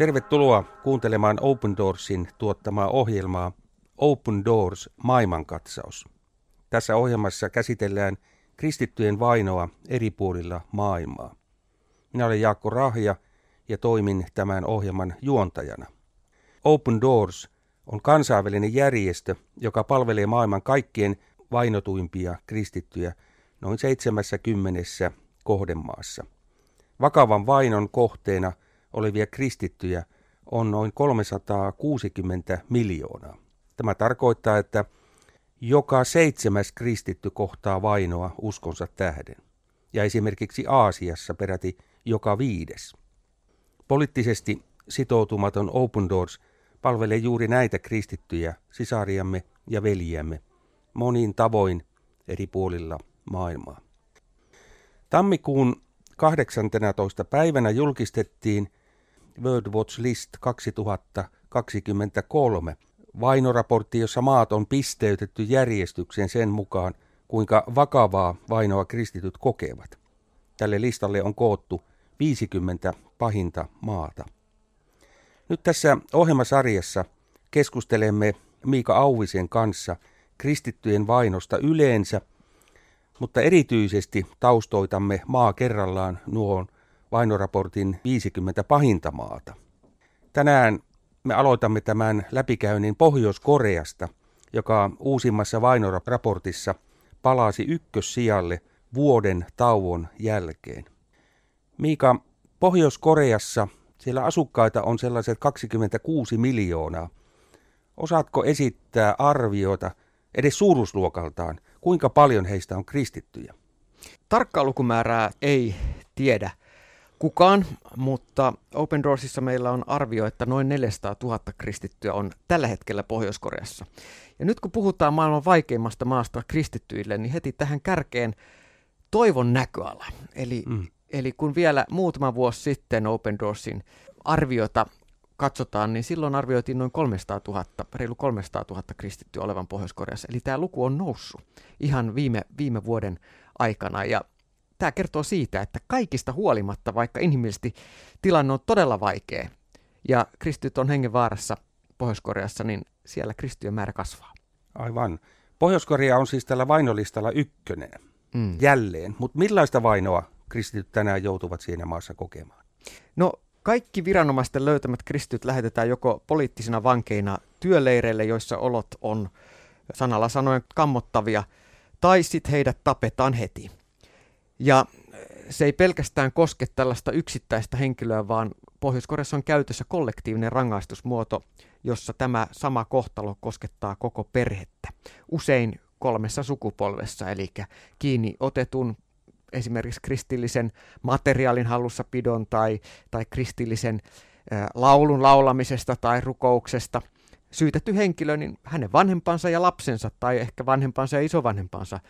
Tervetuloa kuuntelemaan Open Doorsin tuottamaa ohjelmaa Open Doors maailmankatsaus. Tässä ohjelmassa käsitellään kristittyjen vainoa eri puolilla maailmaa. Minä olen Jaakko Rahja ja toimin tämän ohjelman juontajana. Open Doors on kansainvälinen järjestö, joka palvelee maailman kaikkien vainotuimpia kristittyjä noin 70 kohdemaassa. Vakavan vainon kohteena olevia kristittyjä on noin 360 miljoonaa. Tämä tarkoittaa, että joka seitsemäs kristitty kohtaa vainoa uskonsa tähden, ja esimerkiksi Aasiassa peräti joka viides. Poliittisesti sitoutumaton Open Doors palvelee juuri näitä kristittyjä, sisariamme ja veljiämme, monin tavoin eri puolilla maailmaa. Tammikuun 18. päivänä julkistettiin World Watch List 2023 vainoraportti, jossa maat on pisteytetty järjestykseen sen mukaan, kuinka vakavaa vainoa kristityt kokevat. Tälle listalle on koottu 50 pahinta maata. Nyt tässä ohjelmasarjassa keskustelemme Miika Auvisen kanssa kristittyjen vainosta yleensä, mutta erityisesti taustoitamme maa kerrallaan nuon vainoraportin 50 pahinta maata. Tänään me aloitamme tämän läpikäynnin Pohjois-Koreasta, joka uusimmassa vainoraportissa palasi ykkössijalle vuoden tauon jälkeen. Miika, Pohjois-Koreassa siellä asukkaita on sellaiset 26 miljoonaa. Osaatko esittää arviota edes suuruusluokaltaan, kuinka paljon heistä on kristittyjä? Tarkkaa lukumäärää ei tiedä kukaan, mutta Open Doorsissa meillä on arvio, että noin 400 000 kristittyä on tällä hetkellä Pohjois-Koreassa. Ja nyt kun puhutaan maailman vaikeimmasta maasta kristittyille, niin heti tähän kärkeen toivon näköala. Eli, mm. eli kun vielä muutama vuosi sitten Open Doorsin arviota katsotaan, niin silloin arvioitiin noin 300 000, reilu 300 000 kristittyä olevan Pohjois-Koreassa. Eli tämä luku on noussut ihan viime, viime vuoden aikana. Ja tämä kertoo siitä, että kaikista huolimatta, vaikka inhimillisesti tilanne on todella vaikea ja kristityt on hengenvaarassa Pohjois-Koreassa, niin siellä kristittyjen määrä kasvaa. Aivan. Pohjois-Korea on siis tällä vainolistalla ykkönen mm. jälleen, mutta millaista vainoa kristityt tänään joutuvat siinä maassa kokemaan? No kaikki viranomaisten löytämät kristityt lähetetään joko poliittisina vankeina työleireille, joissa olot on sanalla sanoen kammottavia, tai sitten heidät tapetaan heti. Ja se ei pelkästään koske tällaista yksittäistä henkilöä, vaan Pohjois-Koreassa on käytössä kollektiivinen rangaistusmuoto, jossa tämä sama kohtalo koskettaa koko perhettä. Usein kolmessa sukupolvessa, eli kiinni otetun esimerkiksi kristillisen materiaalin hallussapidon tai, tai kristillisen ä, laulun laulamisesta tai rukouksesta syytetty henkilö, niin hänen vanhempansa ja lapsensa tai ehkä vanhempansa ja isovanhempansa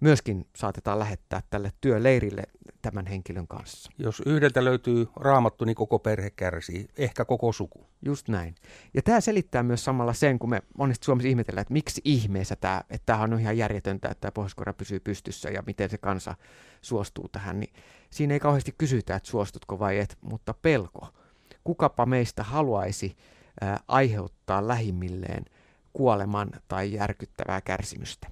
myöskin saatetaan lähettää tälle työleirille tämän henkilön kanssa. Jos yhdeltä löytyy raamattu, niin koko perhe kärsii, ehkä koko suku. Just näin. Ja tämä selittää myös samalla sen, kun me monesti Suomessa ihmetellään, että miksi ihmeessä tämä, että tämähän on ihan järjetöntä, että pohjois pysyy pystyssä ja miten se kansa suostuu tähän, niin siinä ei kauheasti kysytä, että suostutko vai et, mutta pelko. Kukapa meistä haluaisi ää, aiheuttaa lähimmilleen kuoleman tai järkyttävää kärsimystä.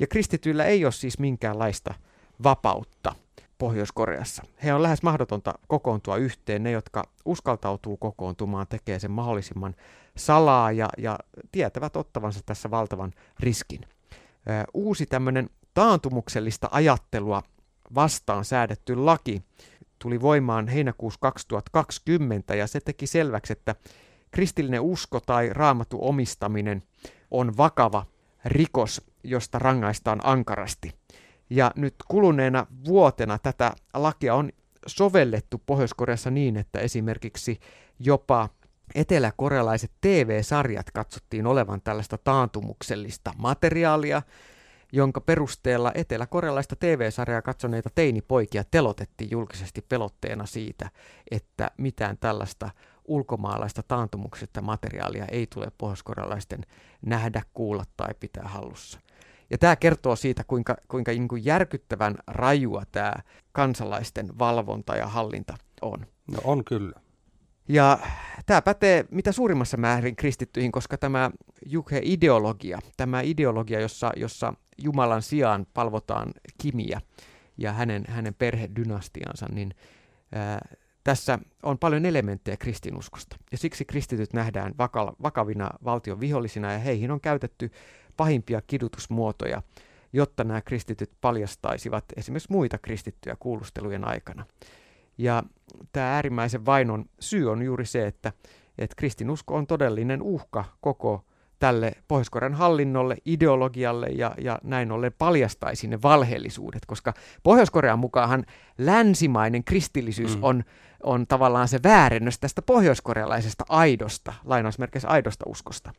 Ja kristityillä ei ole siis minkäänlaista vapautta Pohjois-Koreassa. He on lähes mahdotonta kokoontua yhteen. Ne, jotka uskaltautuu kokoontumaan, tekee sen mahdollisimman salaa ja, ja tietävät ottavansa tässä valtavan riskin. Uusi tämmöinen taantumuksellista ajattelua vastaan säädetty laki tuli voimaan heinäkuussa 2020 ja se teki selväksi, että kristillinen usko tai raamatu omistaminen on vakava rikos, josta rangaistaan ankarasti. Ja nyt kuluneena vuotena tätä lakia on sovellettu Pohjois-Koreassa niin, että esimerkiksi jopa eteläkorealaiset TV-sarjat katsottiin olevan tällaista taantumuksellista materiaalia, jonka perusteella eteläkorealaista TV-sarjaa katsoneita teinipoikia telotettiin julkisesti pelotteena siitä, että mitään tällaista ulkomaalaista taantumuksesta materiaalia ei tule pohjoiskorealaisten nähdä, kuulla tai pitää hallussa. Ja tämä kertoo siitä, kuinka, kuinka niin kuin järkyttävän rajua tämä kansalaisten valvonta ja hallinta on. No on kyllä. Ja tämä pätee mitä suurimmassa määrin kristittyihin, koska tämä Jukhe-ideologia, tämä ideologia, jossa, jossa Jumalan sijaan palvotaan Kimiä ja hänen, hänen perhedynastiansa, niin ää, tässä on paljon elementtejä kristinuskosta. Ja siksi kristityt nähdään vaka- vakavina valtion vihollisina ja heihin on käytetty pahimpia kidutusmuotoja, jotta nämä kristityt paljastaisivat esimerkiksi muita kristittyjä kuulustelujen aikana. Ja tämä äärimmäisen vainon syy on juuri se, että, että kristinusko on todellinen uhka koko tälle pohjois hallinnolle, ideologialle ja, ja näin ollen paljastaisi ne valheellisuudet, koska Pohjois-Korean mukaanhan länsimainen kristillisyys mm. on, on tavallaan se väärennös tästä pohjoiskorealaisesta aidosta, lainausmerkeissä aidosta uskosta.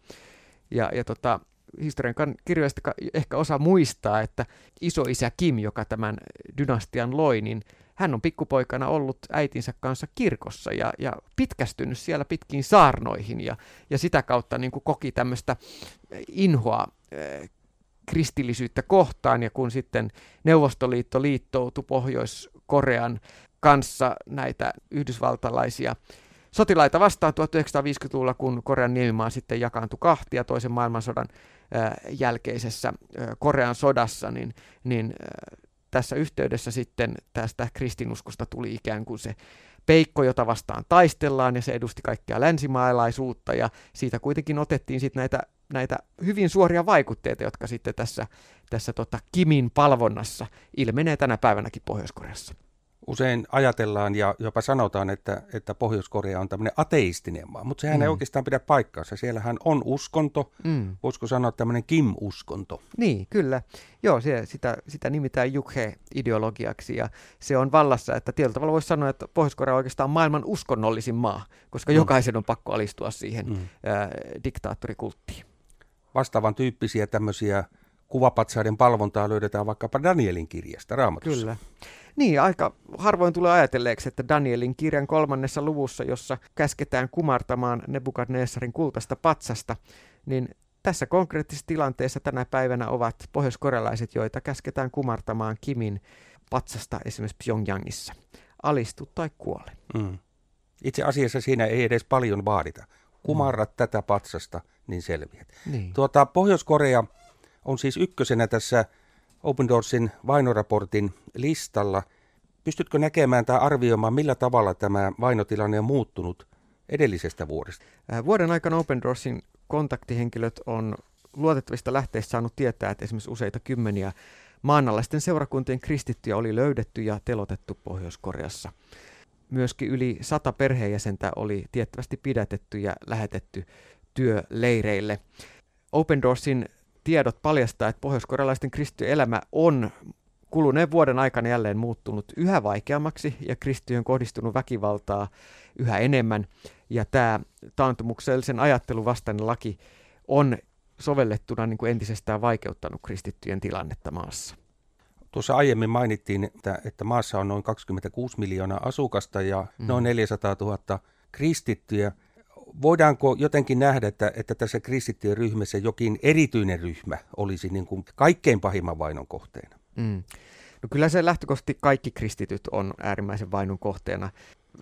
Ja, ja tota, historian kirjoista ehkä osa muistaa, että isoisä Kim, joka tämän dynastian loi, niin hän on pikkupoikana ollut äitinsä kanssa kirkossa ja, ja pitkästynyt siellä pitkiin saarnoihin ja, ja sitä kautta niin kuin koki tämmöistä inhoa äh, kristillisyyttä kohtaan. Ja kun sitten Neuvostoliitto liittoutui Pohjois-Korean kanssa näitä yhdysvaltalaisia sotilaita vastaan 1950-luvulla, kun Korean niemimaa sitten jakaantui kahtia toisen maailmansodan äh, jälkeisessä äh, Korean sodassa, niin, niin äh, tässä yhteydessä sitten tästä kristinuskosta tuli ikään kuin se peikko, jota vastaan taistellaan, ja se edusti kaikkea länsimaalaisuutta, ja siitä kuitenkin otettiin sitten näitä, näitä hyvin suoria vaikutteita, jotka sitten tässä, tässä tota Kimin palvonnassa ilmenee tänä päivänäkin Pohjois-Koreassa usein ajatellaan ja jopa sanotaan, että, että Pohjois-Korea on tämmöinen ateistinen maa, mutta sehän mm. ei oikeastaan pidä paikkaansa. Siellähän on uskonto, mm. voisiko sanoa tämmöinen Kim-uskonto. Niin, kyllä. Joo, se, sitä, sitä nimitään Jukhe-ideologiaksi ja se on vallassa, että tietyllä tavalla voisi sanoa, että Pohjois-Korea on oikeastaan maailman uskonnollisin maa, koska mm. jokaisen on pakko alistua siihen mm. ää, diktaattorikulttiin. Vastaavan tyyppisiä tämmöisiä kuvapatsaiden palvontaa löydetään vaikkapa Danielin kirjasta Raamatussa. Kyllä. Niin, aika harvoin tulee ajatelleeksi, että Danielin kirjan kolmannessa luvussa, jossa käsketään kumartamaan Nebukadnessarin kultaista patsasta, niin tässä konkreettisessa tilanteessa tänä päivänä ovat pohjoiskorealaiset, joita käsketään kumartamaan Kimin patsasta esimerkiksi Pyongyangissa. Alistu tai kuole. Mm. Itse asiassa siinä ei edes paljon vaadita. Kumarrat mm. tätä patsasta, niin selviät. Niin. Tuota, Pohjois-Korea on siis ykkösenä tässä Open Doorsin vainoraportin listalla. Pystytkö näkemään tai arvioimaan, millä tavalla tämä vainotilanne on muuttunut edellisestä vuodesta? Äh, vuoden aikana Open Doorsin kontaktihenkilöt on luotettavista lähteistä saanut tietää, että esimerkiksi useita kymmeniä maanalaisten seurakuntien kristittyjä oli löydetty ja telotettu Pohjois-Koreassa. Myöskin yli sata perheenjäsentä oli tiettävästi pidätetty ja lähetetty työleireille. Open Doorsin tiedot paljastaa, että pohjoiskorealaisten kristittyjen elämä on kuluneen vuoden aikana jälleen muuttunut yhä vaikeammaksi ja kristittyjen kohdistunut väkivaltaa yhä enemmän. Ja tämä taantumuksellisen ajattelun vastainen laki on sovellettuna niin kuin entisestään vaikeuttanut kristittyjen tilannetta maassa. Tuossa aiemmin mainittiin, että, että maassa on noin 26 miljoonaa asukasta ja mm. noin 400 000 kristittyjä voidaanko jotenkin nähdä, että, että tässä kristittyjen ryhmässä jokin erityinen ryhmä olisi niin kuin kaikkein pahimman vainon kohteena? Mm. No kyllä se lähtökohtaisesti kaikki kristityt on äärimmäisen vainon kohteena.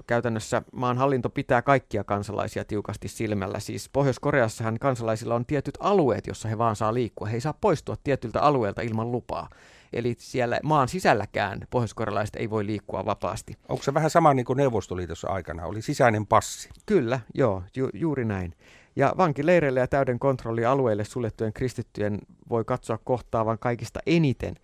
Käytännössä maan hallinto pitää kaikkia kansalaisia tiukasti silmällä. Siis Pohjois-Koreassahan kansalaisilla on tietyt alueet, jossa he vaan saa liikkua. He ei saa poistua tietyltä alueelta ilman lupaa. Eli siellä maan sisälläkään pohjoiskorealaiset ei voi liikkua vapaasti. Onko se vähän sama niin kuin Neuvostoliitossa aikana? Oli sisäinen passi. Kyllä, joo, ju- juuri näin. Ja vankileireille ja täyden kontrollialueille suljettujen kristittyjen voi katsoa kohtaavan kaikista eniten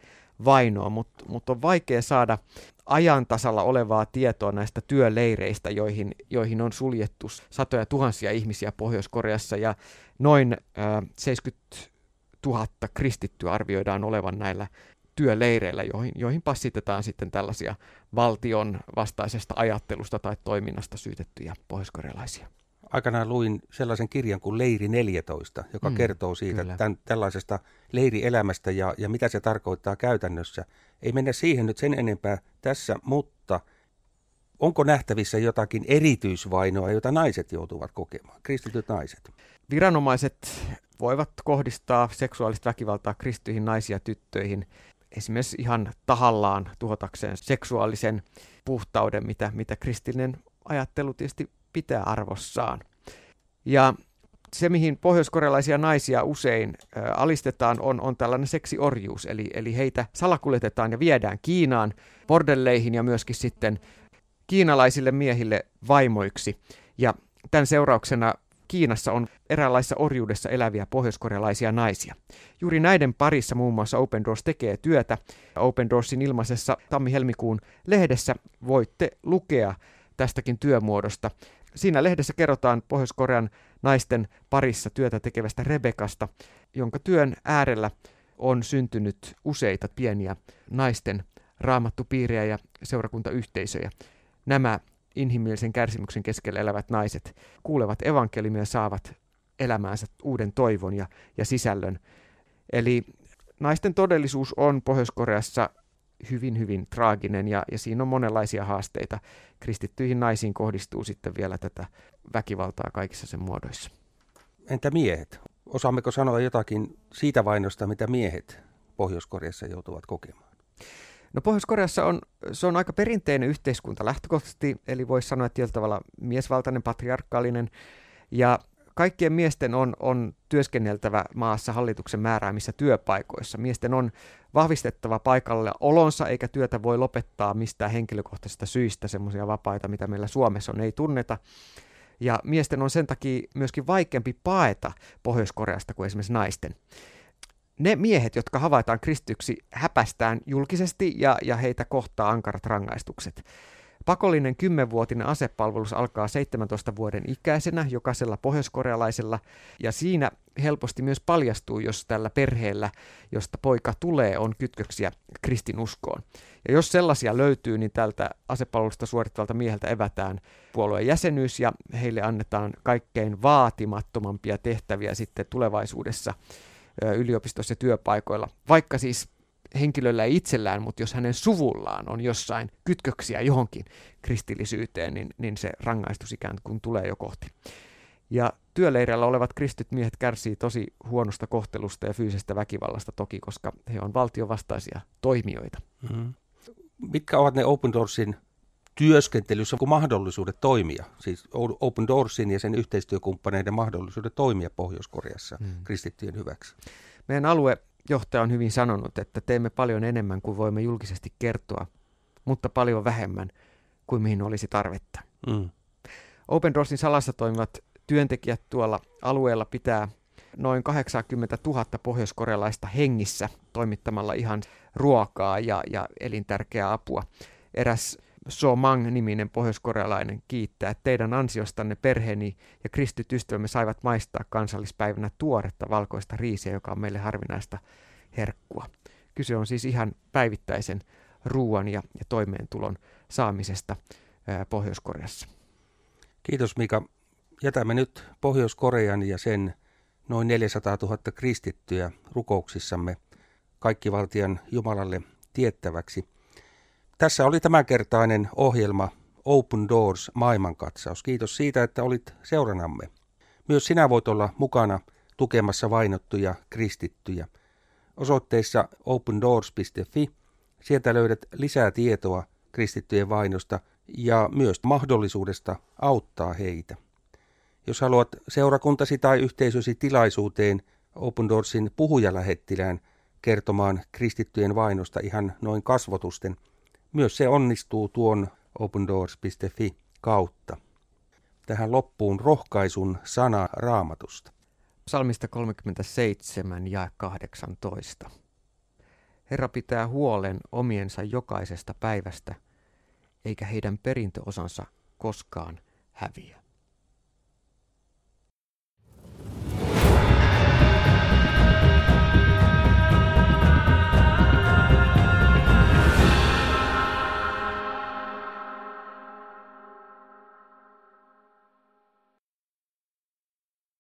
vainoa, mutta mut on vaikea saada ajan tasalla olevaa tietoa näistä työleireistä, joihin, joihin on suljettu satoja tuhansia ihmisiä Pohjois-Koreassa ja noin äh, 70 000 kristittyä arvioidaan olevan näillä työleireillä, joihin, joihin passitetaan sitten tällaisia valtion vastaisesta ajattelusta tai toiminnasta syytettyjä pohjoiskorealaisia. Aikanaan luin sellaisen kirjan kuin Leiri 14, joka mm, kertoo siitä tämän, tällaisesta leirielämästä ja, ja mitä se tarkoittaa käytännössä. Ei mennä siihen nyt sen enempää tässä, mutta onko nähtävissä jotakin erityisvainoa, jota naiset joutuvat kokemaan, kristityt naiset? Viranomaiset voivat kohdistaa seksuaalista väkivaltaa kristyihin naisiin ja tyttöihin esimerkiksi ihan tahallaan tuhotakseen seksuaalisen puhtauden, mitä, mitä kristillinen ajattelu tietysti pitää arvossaan. Ja se, mihin pohjoiskorealaisia naisia usein ä, alistetaan, on, on tällainen seksiorjuus, eli, eli heitä salakuljetetaan ja viedään Kiinaan, bordelleihin ja myöskin sitten kiinalaisille miehille vaimoiksi. Ja tämän seurauksena Kiinassa on eräänlaisessa orjuudessa eläviä pohjoiskorealaisia naisia. Juuri näiden parissa muun muassa Open Doors tekee työtä. Open Doorsin ilmaisessa tammi-helmikuun lehdessä voitte lukea tästäkin työmuodosta. Siinä lehdessä kerrotaan Pohjois-Korean naisten parissa työtä tekevästä Rebekasta, jonka työn äärellä on syntynyt useita pieniä naisten raamattupiirejä ja seurakuntayhteisöjä. Nämä inhimillisen kärsimyksen keskellä elävät naiset kuulevat evankeliumia ja saavat elämäänsä uuden toivon ja, ja sisällön. Eli naisten todellisuus on Pohjois-Koreassa hyvin, hyvin traaginen ja, ja siinä on monenlaisia haasteita. Kristittyihin naisiin kohdistuu sitten vielä tätä väkivaltaa kaikissa sen muodoissa. Entä miehet? Osaammeko sanoa jotakin siitä vainosta, mitä miehet Pohjois-Koreassa joutuvat kokemaan? No Pohjois-Koreassa on, se on aika perinteinen yhteiskunta lähtökohtaisesti, eli voisi sanoa, että tavalla miesvaltainen, patriarkaalinen, ja kaikkien miesten on, on työskenneltävä maassa hallituksen määräämissä työpaikoissa. Miesten on vahvistettava paikalle olonsa, eikä työtä voi lopettaa mistään henkilökohtaisista syistä, semmoisia vapaita, mitä meillä Suomessa on, ei tunneta. Ja miesten on sen takia myöskin vaikeampi paeta Pohjois-Koreasta kuin esimerkiksi naisten ne miehet, jotka havaitaan kristyksi, häpästään julkisesti ja, ja heitä kohtaa ankarat rangaistukset. Pakollinen kymmenvuotinen asepalvelus alkaa 17 vuoden ikäisenä jokaisella pohjoiskorealaisella, ja siinä helposti myös paljastuu, jos tällä perheellä, josta poika tulee, on kytköksiä kristinuskoon. Ja jos sellaisia löytyy, niin tältä asepalvelusta suorittavalta mieheltä evätään puolueen jäsenyys, ja heille annetaan kaikkein vaatimattomampia tehtäviä sitten tulevaisuudessa yliopistossa työpaikoilla, vaikka siis henkilöllä ei itsellään, mutta jos hänen suvullaan on jossain kytköksiä johonkin kristillisyyteen, niin, niin se rangaistus ikään kuin tulee jo kohti. Ja työleireillä olevat kristit miehet kärsii tosi huonosta kohtelusta ja fyysisestä väkivallasta toki, koska he on valtiovastaisia toimijoita. Mm-hmm. Mitkä ovat ne Open Doorsin työskentelyssä mahdollisuudet toimia, siis Open Doorsin ja sen yhteistyökumppaneiden mahdollisuudet toimia Pohjois-Koreassa hmm. kristittyjen hyväksi. Meidän aluejohtaja on hyvin sanonut, että teemme paljon enemmän kuin voimme julkisesti kertoa, mutta paljon vähemmän kuin mihin olisi tarvetta. Hmm. Open Doorsin salassa toimivat työntekijät tuolla alueella pitää noin 80 000 pohjoiskorealaista hengissä toimittamalla ihan ruokaa ja, ja elintärkeää apua. Eräs So Mang-niminen pohjoiskorealainen kiittää, että teidän ansiostanne perheeni ja kristit ystävämme saivat maistaa kansallispäivänä tuoretta valkoista riisiä, joka on meille harvinaista herkkua. Kyse on siis ihan päivittäisen ruoan ja, ja toimeentulon saamisesta ää, Pohjois-Koreassa. Kiitos Mika. Jätämme nyt Pohjois-Korean ja sen noin 400 000 kristittyä rukouksissamme kaikkivaltian Jumalalle tiettäväksi – tässä oli tämänkertainen ohjelma Open Doors maailmankatsaus. Kiitos siitä, että olit seuranamme. Myös sinä voit olla mukana tukemassa vainottuja kristittyjä. Osoitteessa opendoors.fi sieltä löydät lisää tietoa kristittyjen vainosta ja myös mahdollisuudesta auttaa heitä. Jos haluat seurakuntasi tai yhteisösi tilaisuuteen Open Doorsin puhujalähettilään kertomaan kristittyjen vainosta ihan noin kasvotusten – myös se onnistuu tuon opendoors.fi kautta. Tähän loppuun rohkaisun sana raamatusta. Psalmista 37 ja 18. Herra pitää huolen omiensa jokaisesta päivästä, eikä heidän perintöosansa koskaan häviä.